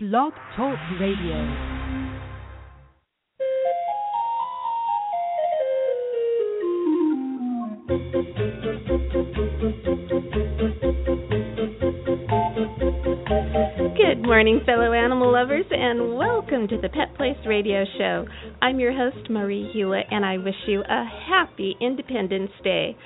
Blog Talk Radio. Good morning, fellow animal lovers, and welcome to the Pet Place Radio Show. I'm your host, Marie Hulett, and I wish you a happy Independence Day.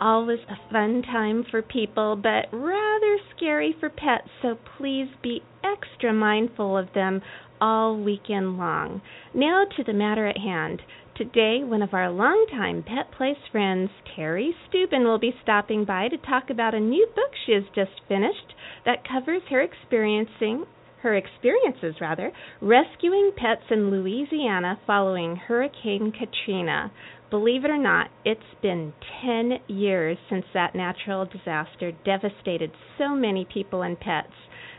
Always a fun time for people, but rather scary for pets, so please be extra mindful of them all weekend long. Now to the matter at hand. Today, one of our longtime Pet Place friends, Terri Steuben, will be stopping by to talk about a new book she has just finished that covers her experiencing her experiences rather rescuing pets in Louisiana following Hurricane Katrina. Believe it or not, it's been 10 years since that natural disaster devastated so many people and pets.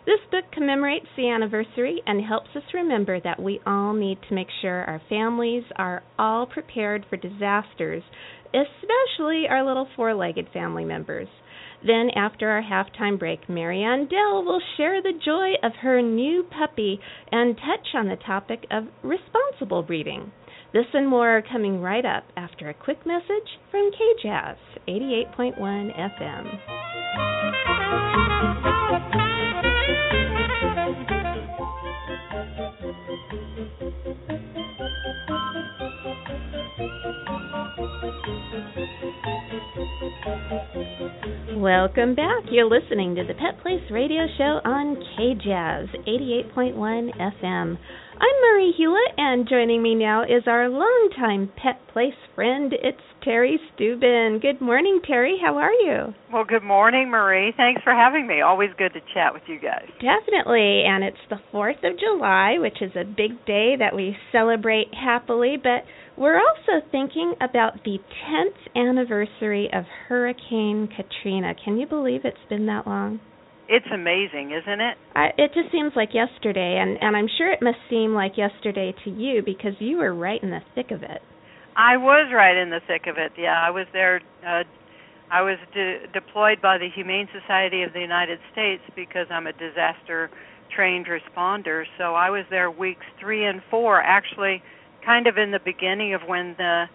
This book commemorates the anniversary and helps us remember that we all need to make sure our families are all prepared for disasters, especially our little four legged family members. Then, after our halftime break, Marianne Dell will share the joy of her new puppy and touch on the topic of responsible breeding. This and more coming right up after a quick message from KJazz 88.1 FM. Welcome back. You're listening to the Pet Place Radio Show on KJazz 88.1 FM. I'm Marie Hulett, and joining me now is our longtime Pet Place friend. It's Terri Steuben. Good morning, Terri. How are you? Well, good morning, Marie. Thanks for having me. Always good to chat with you guys. Definitely. And it's the 4th of July, which is a big day that we celebrate happily, but we're also thinking about the 10th anniversary of Hurricane Katrina. Can you believe it's been that long? It's amazing, isn't it? I, it just seems like yesterday, and, and I'm sure it must seem like yesterday to you because you were right in the thick of it. I was right in the thick of it. Yeah, I was there. Uh, I was de- deployed by the Humane Society of the United States because I'm a disaster trained responder. So I was there weeks three and four, actually, kind of in the beginning of when the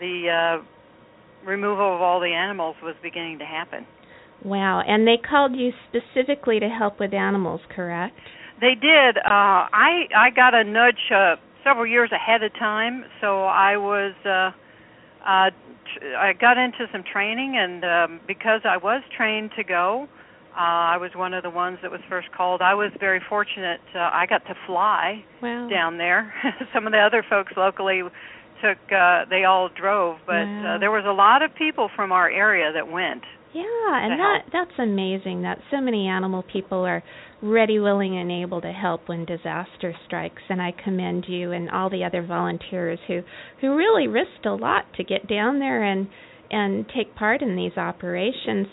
the uh, removal of all the animals was beginning to happen. Wow. And they called you specifically to help with animals, correct? They did. Uh I I got a nudge uh, several years ahead of time, so I was uh uh tr- I got into some training and um because I was trained to go, uh I was one of the ones that was first called. I was very fortunate uh, I got to fly Wow. down there. some of the other folks locally took uh they all drove, but Wow. uh, there was a lot of people from our area that went. Yeah, and that help. that's amazing that so many animal people are ready, willing, and able to help when disaster strikes. And I commend you and all the other volunteers who who really risked a lot to get down there and and take part in these operations.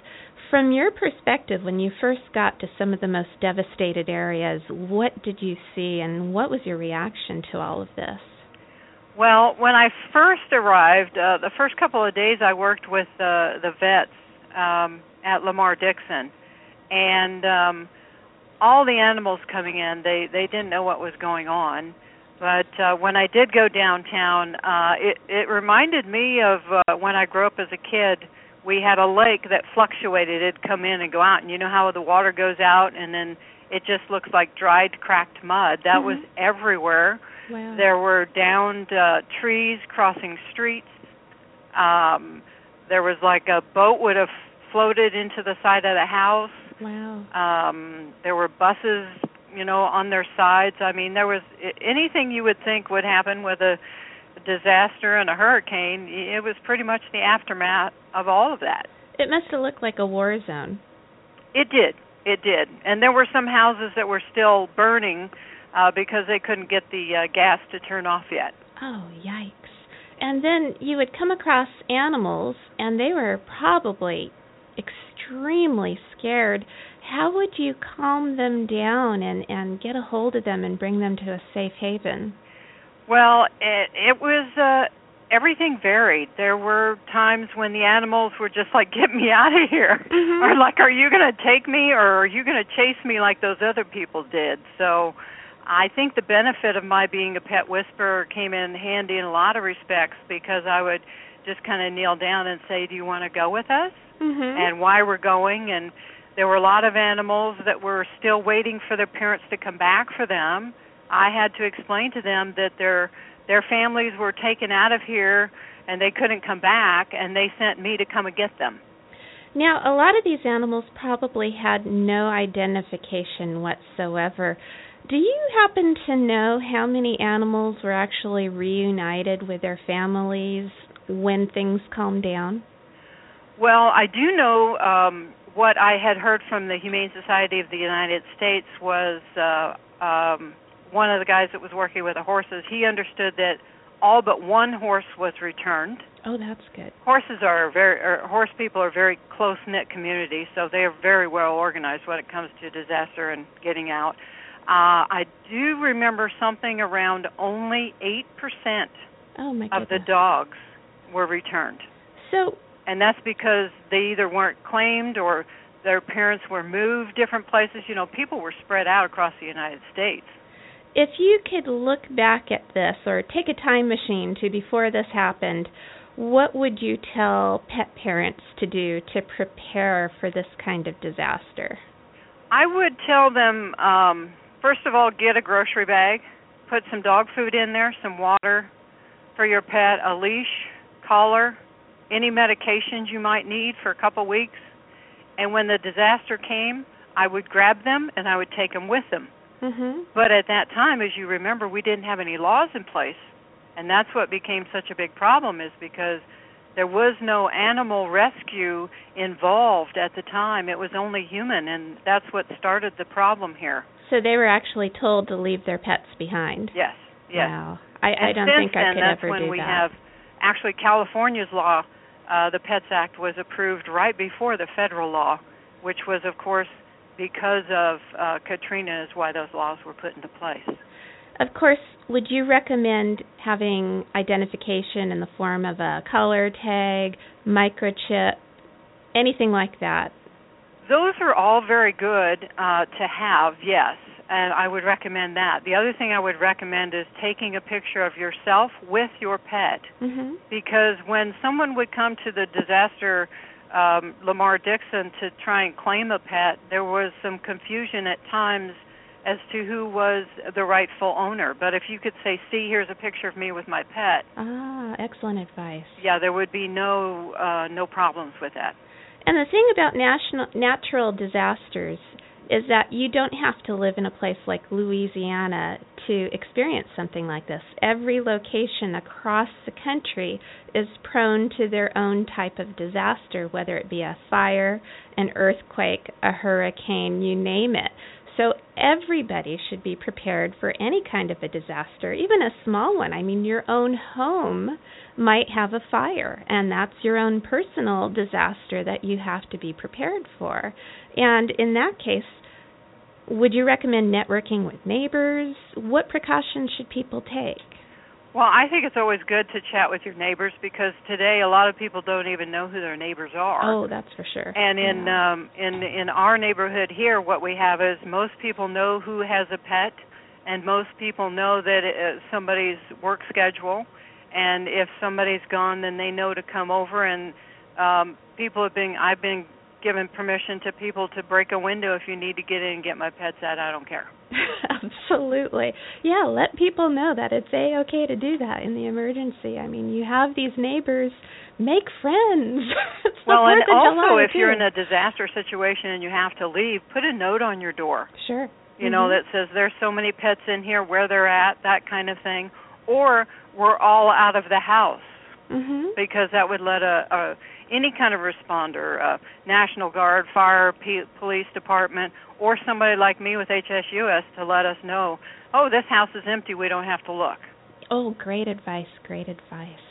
From your perspective, when you first got to some of the most devastated areas, what did you see, and what was your reaction to all of this? Well, when I first arrived, uh, the first couple of days I worked with uh, the vets um, at Lamar Dixon, and um, all the animals coming in, they they didn't know what was going on. But uh, when I did go downtown, uh, it it reminded me of uh, when I grew up as a kid. We had a lake that fluctuated; it'd come in and go out, and you know how the water goes out, and then it just looks like dried, cracked mud. That Mhm. was everywhere. Wow. There were downed uh, trees crossing streets. Um, there was like a boat would have floated into the side of the house. Wow. Um, there were buses, you know, on their sides. I mean, there was anything you would think would happen with a disaster and a hurricane. It was pretty much the aftermath of all of that. It must have looked like a war zone. It did. It did. And there were some houses that were still burning uh, because they couldn't get the uh, gas to turn off yet. Oh, yikes. And then you would come across animals, and they were probably extremely scared. How would you calm them down and, and get a hold of them and bring them to a safe haven? Well, it, it was uh, everything varied. There were times when the animals were just like, "Get me out of here," Mhm. or like, "Are you going to take me, or are you going to chase me like those other people did?" So, I think the benefit of my being a pet whisperer came in handy in a lot of respects because I would just kind of kneel down and say, "Do you want to go with us?" Mm-hmm. and why we're going and there were a lot of animals that were still waiting for their parents to come back for them. I had to explain to them that their their families were taken out of here and they couldn't come back and they sent me to come and get them. Now, a lot of these animals probably had no identification whatsoever. Do you happen to know how many animals were actually reunited with their families when things calmed down? Well, I do know um, what I had heard from the Humane Society of the United States was uh, um, one of the guys that was working with the horses. He understood that all but one horse was returned. Oh, that's good. Horses are very, or horse people are very close knit community, so they are very well organized when it comes to disaster and getting out. Uh, I do remember something around only eight percent Oh of the dogs were returned So, and that's because they either weren't claimed or their parents were moved different places. You know, people were spread out across the United States. if you could look back at this or take a time machine to before this happened, what would you tell pet parents to do to prepare for this kind of disaster? I would tell them um first of all get a grocery bag, put some dog food in there, some water for your pet, a leash, collar, any medications you might need for a couple weeks. And when the disaster came, I would grab them and I would take them with them. Mhm. But at that time, as you remember, we didn't have any laws in place. And that's what became such a big problem is because there was no animal rescue involved at the time. It was only human and that's what started the problem here. So they were actually told to leave their pets behind. Yes. Yes. Wow. I, and I don't think I then, could that's ever do that. When we have actually California's law, uh, the Pets Act was approved right before the federal law, which was of course because of uh, Katrina is why those laws were put into place. Of course, would you recommend having identification in the form of a color tag, microchip, anything like that? Those are all very good uh, to have, yes, and I would recommend that. The other thing I would recommend is taking a picture of yourself with your pet, Mhm. because when someone would come to the disaster um, Lamar Dixon to try and claim a pet, there was some confusion at times as to who was the rightful owner. But if you could say, "See, here's a picture of me with my pet," Ah, excellent advice. yeah, there would be no uh, no problems with that. And the thing about national natural disasters is that you don't have to live in a place like Louisiana to experience something like this. Every location across the country is prone to their own type of disaster, whether it be a fire, an earthquake, a hurricane, you name it. So everybody should be prepared for any kind of a disaster, even a small one. I mean, your own home might have a fire, and that's your own personal disaster that you have to be prepared for. And in that case, would you recommend networking with neighbors? What precautions should people take? Well, I think it's always good to chat with your neighbors because today a lot of people don't even know who their neighbors are. Oh, that's for sure. And in Yeah. um in in our neighborhood here what we have is most people know who has a pet and most people know that it, uh, somebody's work schedule and if somebody's gone then they know to come over and um people have been I've been given permission to people to break a window if you need to get in and get my pets out I don't care. Absolutely. Yeah, let people know that it's a okay to do that in the emergency. I mean, you have these neighbors, make friends. well, and also if you're in a disaster situation and you have to leave, put a note on your door. Sure. you know Mhm. that says there's so many pets in here where they're at that kind of thing or we're all out of the house Mhm. because that would let a, a any kind of responder uh national guard fire P- police department or somebody like me with HSUS to let us know oh this house is empty we don't have to look Oh, great advice, great advice.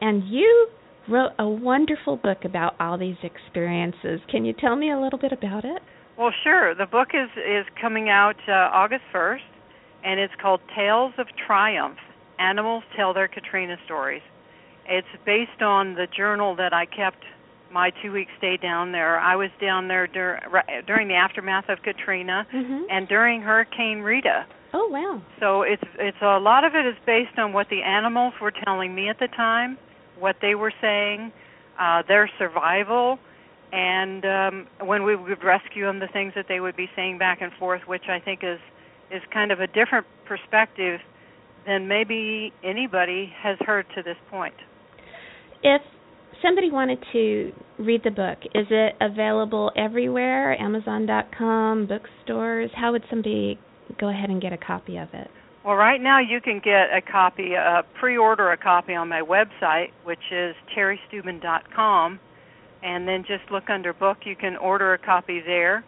And you wrote a wonderful book about all these experiences. Can you tell me a little bit about it? well sure the book is is coming out uh, August 1st and it's called Tales of Triumph Animals Tell Their Katrina Stories It's based on the journal that I kept my two week stay down there. I was down there dur- ri- during the aftermath of Katrina Mhm. and during Hurricane Rita. Oh wow. So it's it's a lot of it is based on what the animals were telling me at the time, what they were saying, uh, their survival, and um, when we would rescue them, the things that they would be saying back and forth, which I think is is kind of a different perspective than maybe anybody has heard to this point. If somebody wanted to read the book, is it available everywhere? Amazon.com, bookstores? How would somebody go ahead and get a copy of it? Well, right now you can get a copy, uh, pre-order a copy on my website, which is terristeuben.com, and then just look under book. You can order a copy there.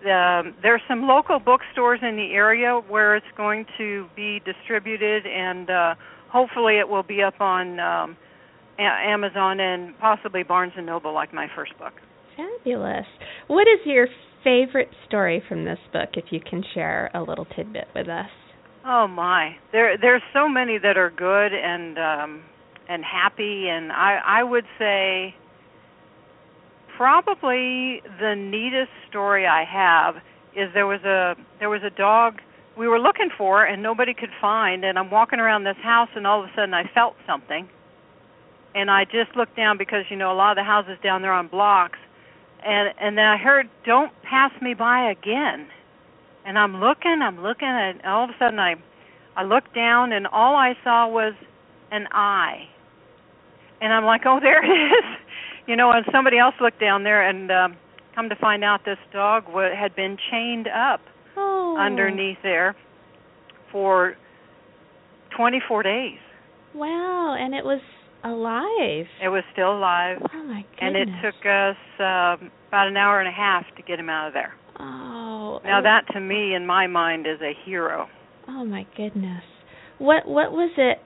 Um, there's some local bookstores in the area where it's going to be distributed, and uh, hopefully it will be up on um, a- Amazon and possibly Barnes and Noble, like my first book. Fabulous. What is your favorite story from this book, if you can share a little tidbit with us? Oh my, there there's so many that are good and um, and happy, and I I would say probably the neatest story I have is there was a there was a dog we were looking for and nobody could find and I'm walking around this house and all of a sudden I felt something. And I just looked down because you know a lot of the houses down there on blocks. And and then I heard don't pass me by again. And I'm looking I'm looking and all of a sudden I I looked down and all I saw was an eye. And I'm like oh there it is you know and somebody else looked down there and um come to find out this dog w- had been chained up Oh. underneath there for 24 days Wow, and it was alive. it was still alive Oh my goodness. and it took us um about an hour and a half to get him out of there Oh. now that to me in my mind is a hero Oh my goodness. What what was it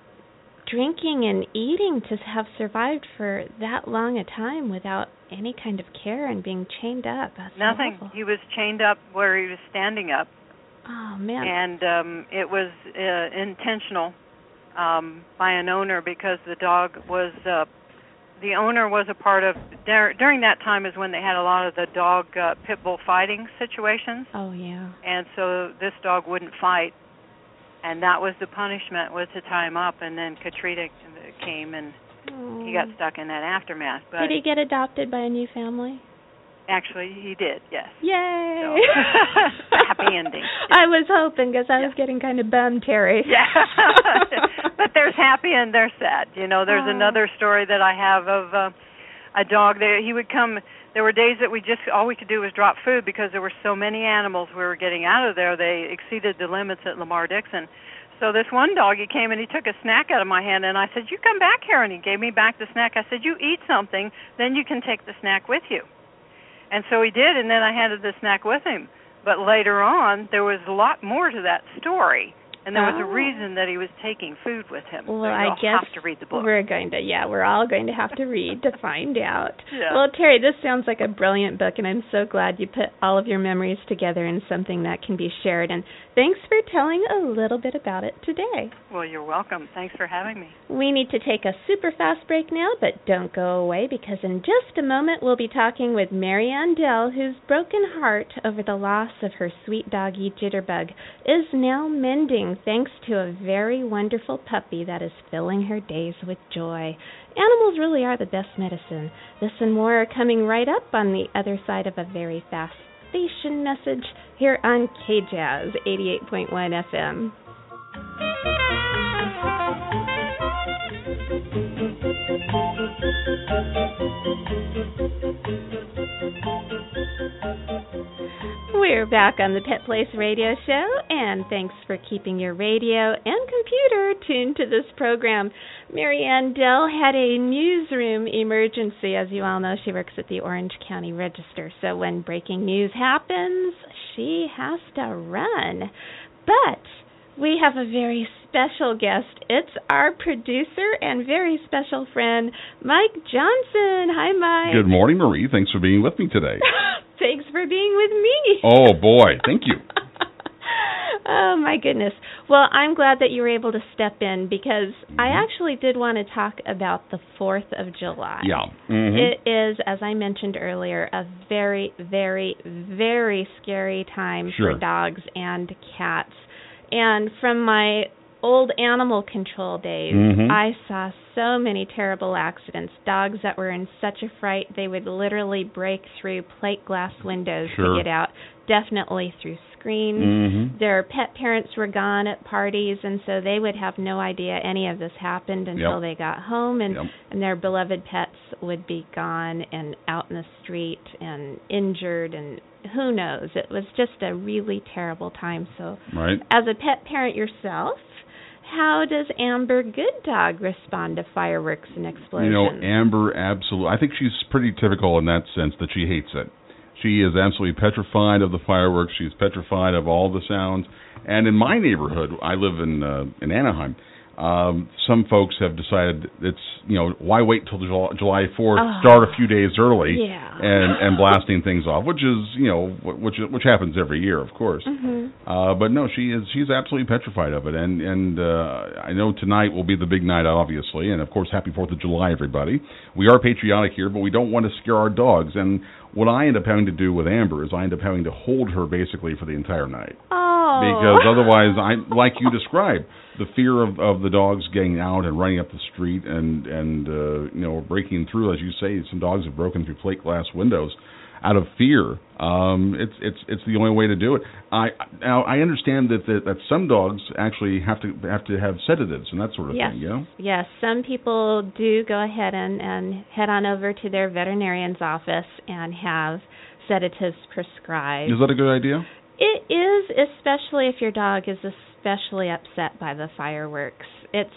drinking and eating to have survived for that long a time without any kind of care and being chained up? That's nothing awful. he was chained up where he was standing up Oh man. and um it was uh, intentional um by an owner because the dog was uh the owner was a part of dur- during that time is when they had a lot of the dog uh, pit bull fighting situations oh yeah. and so this dog wouldn't fight and that was the punishment was to tie him up and then Katrina came and he got stuck in that aftermath but Did he get adopted by a new family? actually he did yes Yay! So, happy ending. I was hoping because I was getting kind of bummed, Terri. Yeah. but there's happy and there's sad. You know, there's Oh. another story that I have of uh, a dog there he would come there were days that we just all we could do was drop food because there were so many animals we were getting out of there. They exceeded the limits at Lamar Dixon. So this one dog he came and he took a snack out of my hand and I said, "You come back here." And he gave me back the snack. I said, "You eat something, then you can take the snack with you." And so he did and then I handed the snack with him. But later on, there was a lot more to that story. And there was a Oh. reason that he was taking food with him. Well, so I guess have to read the book. We're going to, yeah, we're all going to have to read to find out. Yeah. Well, Terri, this sounds like a brilliant book, and I'm so glad you put all of your memories together in something that can be shared. And thanks for telling a little bit about it today. Well, you're welcome. Thanks for having me. We need to take a super fast break now, but don't go away because in just a moment we'll be talking with Marianne Dell, whose broken heart over the loss of her sweet doggy Jitterbug is now mending thanks to a very wonderful puppy that is filling her days with joy. Animals really are the best medicine. This and more are coming right up on the other side of a very fast station message here on KJazz 88.1 FM. We're back on the Pet Place Radio Show, and thanks for keeping your radio and computer tuned to this program. Marianne Dell had a newsroom emergency. As you all know, she works at the Orange County Register, so when breaking news happens, she has to run. But we have a very special guest. It's our producer and very special friend, Mike Johnson. Hi, Mike. Good morning, Marie. Thanks for being with me today. Thanks for being with me. Oh boy, thank you. oh my goodness. Well, I'm glad that you were able to step in because I Mm-hmm. actually did want to talk about the 4th of July. Yeah. hmm It is, as I mentioned earlier, a very, very, very scary time Sure. for dogs and cats. And from my old animal control days, Mhm. I saw so many terrible accidents. Dogs that were in such a fright they would literally break through plate glass windows Sure. to get out, definitely through screens. Mhm. Their pet parents were gone at parties, and so they would have no idea any of this happened until Yep. they got home, and Yep. and their beloved pets would be gone and out in the street and injured, and who knows? It was just a really terrible time. So, Right. as a pet parent yourself, how does Amber Good Dog respond to fireworks and explosions? You know, Amber, absolutely. I think she's pretty typical in that sense that she hates it. She is absolutely petrified of the fireworks. She's petrified of all the sounds. And in my neighborhood, I live in uh, in Anaheim. Um, some folks have decided it's you know why wait till July, July 4th? Oh. Start a few days early Yeah. and and blasting things off, which is you know wh- which which happens every year, of course. hmm Uh, but no, she is she's absolutely petrified of it, and and uh, I know tonight will be the big night, obviously, and of course, happy Fourth of July, everybody. We are patriotic here, but we don't want to scare our dogs. And what I end up having to do with Amber is I end up having to hold her basically for the entire night Oh. Because otherwise, I like you described the fear of of the dogs getting out and running up the street and and uh, you know breaking through, as you say, some dogs have broken through plate glass windows out of fear. Um, it's it's it's the only way to do it. I now I understand that that, that some dogs actually have to have to have sedatives and that sort of Yes. thing. You know. Yes, some people do go ahead and, and head on over to their veterinarian's office and have sedatives prescribed. Is that a good idea? It is, especially if your dog is especially upset by the fireworks. It's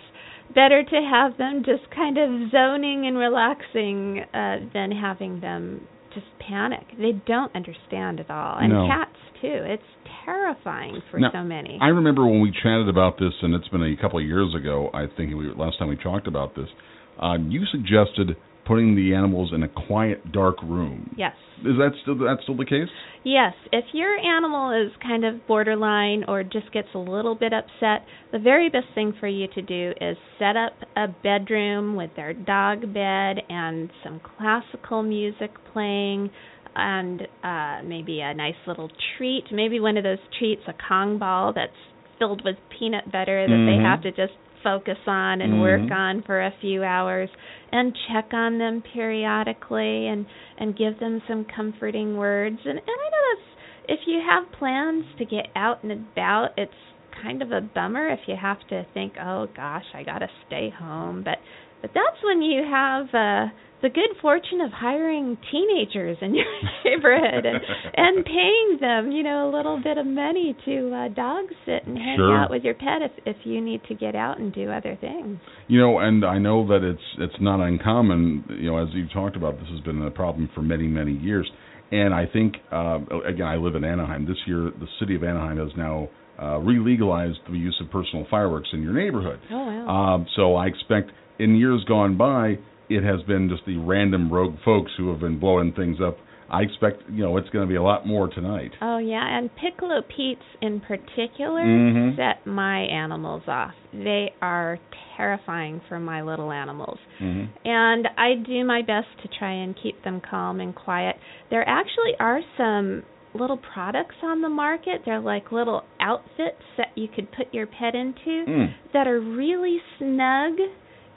better to have them just kind of zoning and relaxing uh, than having them just panic. They don't understand at all. And No. cats too. It's terrifying for Now, so many. I remember when we chatted about this, and it's been a couple of years ago. I think we last time we talked about this. Um, you suggested putting the animals in a quiet, dark room. yes. Is that still that still the case? Yes, if your animal is kind of borderline or just gets a little bit upset, the very best thing for you to do is set up a bedroom with their dog bed and some classical music playing and uh maybe a nice little treat, maybe one of those treats, a Kong ball that's filled with peanut butter that they Mhm. have to just focus on and Mhm. work on for a few hours and check on them periodically and and give them some comforting words and and I know that's if you have plans to get out and about it's kind of a bummer if you have to think oh gosh I got to stay home but but that's when you have uh the good fortune of hiring teenagers in your neighborhood and and paying them you know a little bit of money to uh dog sit and hang Sure. out with your pet if if you need to get out and do other things You know, and I know that it's it's not uncommon. You know, as you've talked about, this has been a problem for many many years. And I think uh, again, I live in Anaheim. This year, the city of Anaheim has now uh, re-legalized the use of personal fireworks in your neighborhood. oh wow Um, so I expect in years gone by, it has been just the random rogue folks who have been blowing things up. I expect you know it's going to be a lot more tonight. Oh yeah, and Piccolo Pete's in particular Mhm. set my animals off. They are terrifying for my little animals. hmm And I do my best to try and keep them calm and quiet. There actually are some little products on the market. They're like little outfits that you could put your pet into Mm. that are really snug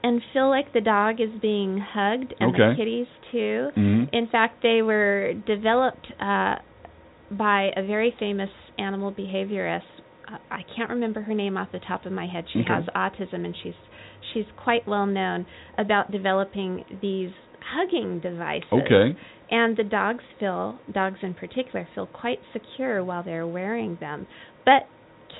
and feel like the dog is being hugged and the kitties too. hmm In fact, they were developed uh, by a very famous animal behaviorist. Uh, I can't remember her name off the top of my head. She Okay. has autism, and she's she's quite well known about developing these hugging devices. Okay. And the dogs feel, dogs in particular, feel quite secure while they're wearing them. But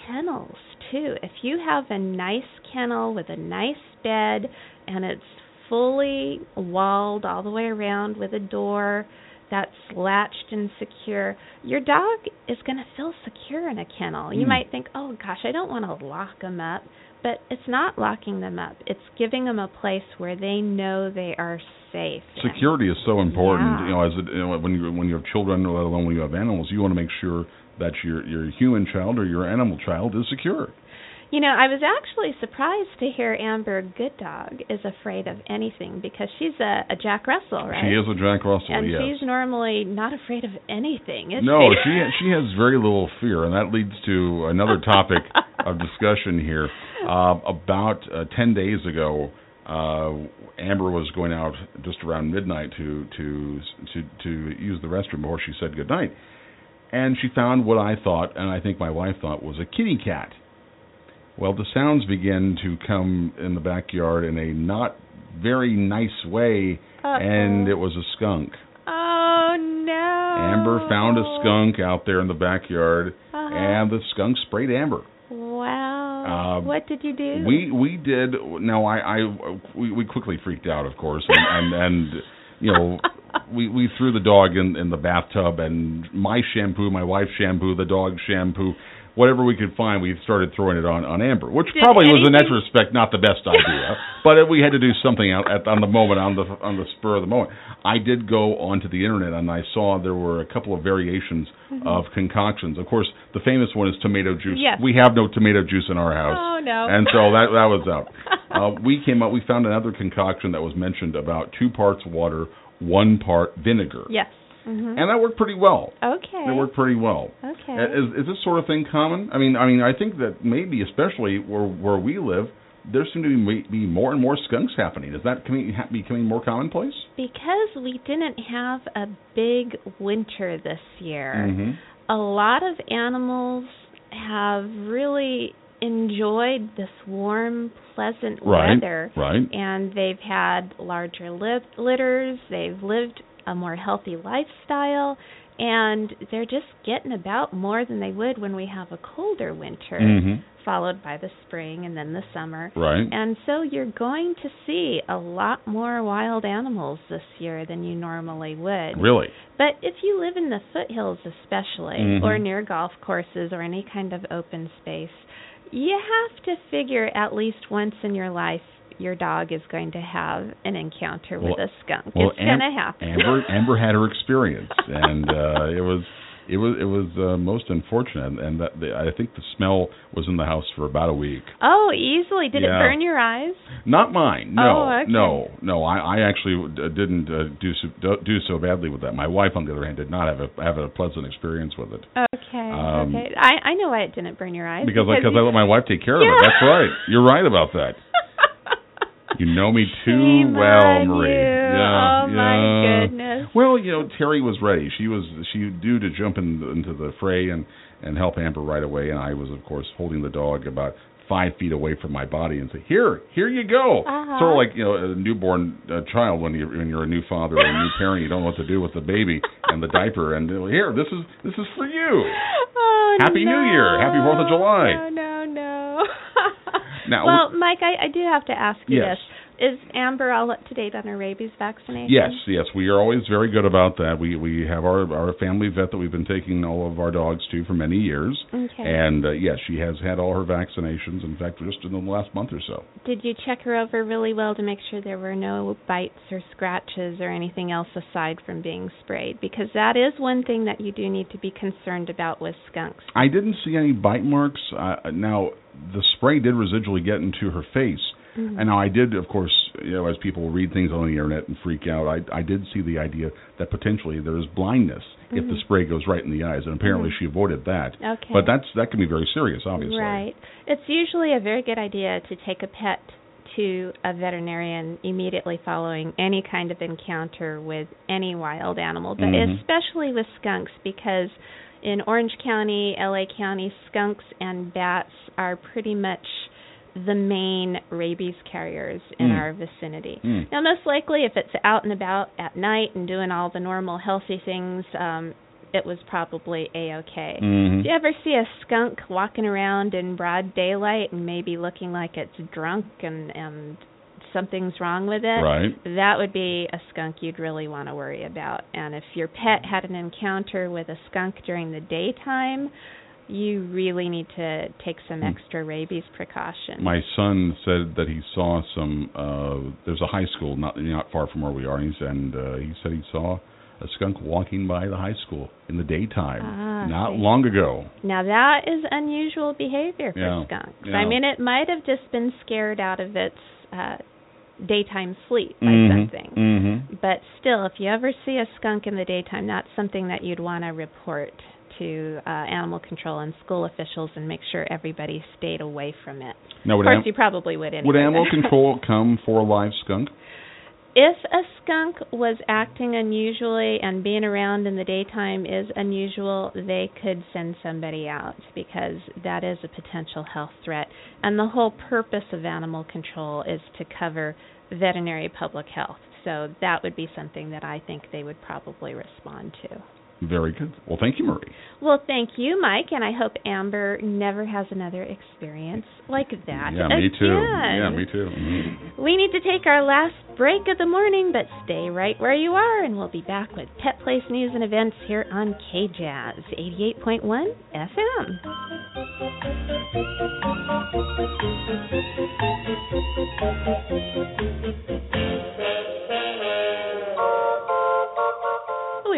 kennels too. If you have a nice kennel with a nice bed and it's fully walled all the way around with a door that's latched and secure, your dog is going to feel secure in a kennel. You Hmm. might think, "Oh gosh, I don't want to lock them up." But it's not locking them up. It's giving them a place where they know they are safe. Security is so important. Yeah. You know, as it, you know, when you when you have children, let alone when you have animals, you want to make sure that your your human child or your animal child is secure. You know, I was actually surprised to hear Amber Good Dog is afraid of anything because she's a, a Jack Russell, right? She is a Jack Russell, and yes. she's normally not afraid of anything, no, she? she she has very little fear, and that leads to another topic of discussion here. Uh, about uh, ten days ago, uh, Amber was going out just around midnight to to to to use the restroom before she said goodnight, and she found what I thought, and I think my wife thought, was a kitty cat. Well, the sounds began to come in the backyard in a not very nice way, Uh-oh. and it was a skunk. Oh no! Amber found a skunk out there in the backyard, Uh-huh. and the skunk sprayed Amber. Um, what did you do? We we did. No, I I we, we quickly freaked out, of course, and and, and you know we we threw the dog in in the bathtub, and my shampoo, my wife's shampoo, the dog's shampoo. Whatever we could find, we started throwing it on on Amber, which Did probably was in retrospect not the best idea, but we had to do something out at, on the moment, on the on the spur of the moment. I did go onto the internet and I saw there were a couple of variations of concoctions. Of course, the famous one is tomato juice. Mm-hmm. Yes. We have no tomato juice in our house Oh no! and so that that was out. Uh, we came up. We found another concoction that was mentioned about two parts water, one part vinegar, yes. Hmm and that worked pretty well. Okay. It worked pretty well. Okay. Uh, Is is this sort of thing common? I mean, I mean, I think that maybe, especially where where we live, there seem to be, be more and more skunks happening. Is that coming, becoming more commonplace? because we didn't have a big winter this year. Mm-hmm. a lot of animals have really enjoyed this warm, pleasant Right. weather, Right. and they've had larger li- litters, they've lived a more healthy lifestyle, and they're just getting about more than they would when we have a colder winter, Mm-hmm. followed by the spring and then the summer. Right. And so you're going to see a lot more wild animals this year than you normally would. Really. But if you live in the foothills, especially, Mhm. or near golf courses or any kind of open space, you have to figure at least once in your life your dog is going to have an encounter with a skunk. well, it's Am- going to happen. Amber Amber had her experience, and uh, it was it was it was uh, most unfortunate, and that the, I think the smell was in the house for about a week. oh, easily. Did Yeah. it burn your eyes? Not mine. No, Oh, okay. no, no. I, I actually uh, didn't uh, do so, do- so badly with that. My wife, on the other hand, did not have a have a pleasant experience with it Okay. Um, okay. I I know why it didn't burn your eyes because I, because I let my wife take care of it. That's right. You're right about that. You know me too Shame well, Marie. you. Yeah, oh my goodness. Well, you know, Terry was ready. She was she due to jump in, into the fray and and help Amber right away. And I was, of course, holding the dog about five feet away from my body and say, "Here, here you go." Uh-huh. Sort of like you know a newborn uh, child when you when you're a new father or a new parent, you don't know what to do with the baby and the diaper. And here, this is this is for you. Oh, Happy New. Year. Happy Fourth of July. No, no, no. Now, well, Mike, I, I do have to ask you Yes. this. Is Amber all up to date on her rabies vaccination? Yes, yes, we are always very good about that. We we have our our family vet that we've been taking all of our dogs to for many years, Okay. and uh, yes, she has had all her vaccinations. In fact, just in the last month or so. Did you check her over really well to make sure there were no bites or scratches or anything else aside from being sprayed? Because that is one thing that you do need to be concerned about with skunks. I didn't see any bite marks. Uh, now, the spray did residually get into her face. Mhm. And now I did, of course, you know, as people read things on the internet and freak out, I, I did see the idea that potentially there is blindness if the Mhm. spray goes right in the eyes, and apparently Mhm. she avoided that. Okay. But that's that can be very serious, obviously. Right. It's usually a very good idea to take a pet to a veterinarian immediately following any kind of encounter with any wild animal, but Mhm. especially with skunks because in Orange County, LA County, skunks and bats are pretty much the main rabies carriers in Mm. our vicinity. Mm. Now, most likely, if it's out and about at night and doing all the normal healthy things, um, it was probably a okay. Mhm. Do you ever see a skunk walking around in broad daylight and maybe looking like it's drunk and and something's wrong with it? Right. That would be a skunk you'd really want to worry about. And if your pet had an encounter with a skunk during the daytime, you really need to take some Hmm. extra rabies precautions. My son said that he saw some. Uh, there's a high school not not far from where we are, and, uh, he said he saw a skunk walking by the high school in the daytime Ah, not see. long ago. Now that is unusual behavior for Yeah, skunks. yeah. I mean, it might have just been scared out of its uh, daytime sleep by Mhm, something. mhm. But still, if you ever see a skunk in the daytime, that's something that you'd want to report to uh, animal control and school officials and make sure everybody stayed away from it. Now, Of course, an- you probably would anyway. would animal control come for a live skunk? If a skunk was acting unusually and being around in the daytime is unusual, they could send somebody out because that is a potential health threat. And the whole purpose of animal control is to cover veterinary public health. So that would be something that I think they would probably respond to. Very good. Well, thank you, Marie. Well, thank you, Mike, and I hope Amber never has another experience like that. Yeah, me too. Yeah, me too. Mhm. We need to take our last break of the morning, but stay right where you are, and we'll be back with Pet Place news and events here on KJazz 88.1 FM.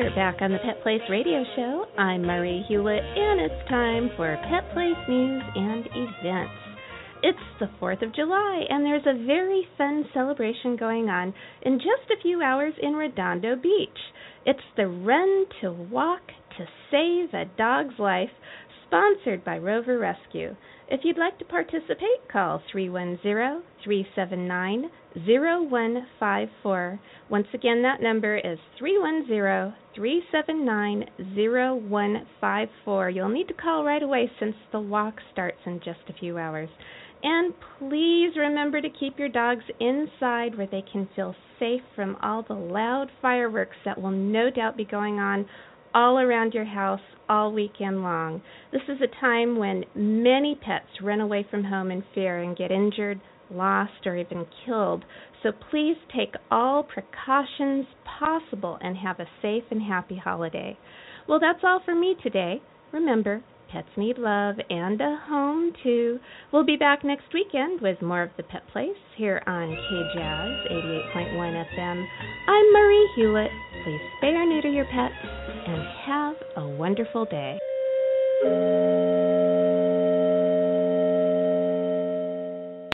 We're back on the Pet Place Radio Show. I'm Marie Hulett, and it's time for Pet Place news and events. It's the 4th of July, and there's a very fun celebration going on in just a few hours in Redondo Beach. It's the Run to Walk to Save a Dog's Life, sponsored by Rover Rescue. If you'd like to participate, call 310 379 0154. Once again, that number is 310 379 0154. You'll need to call right away since the walk starts in just a few hours. And please remember to keep your dogs inside where they can feel safe from all the loud fireworks that will no doubt be going on all around your house all weekend long. This is a time when many pets run away from home in fear and get injured, lost, or even killed. So please take all precautions possible and have a safe and happy holiday. Well, that's all for me today. Remember, pets need love and a home too. We'll be back next weekend with more of the Pet Place here on KJazz 88.1 FM. I'm Marie Hulett. Please spay or neuter your pets and have a wonderful day.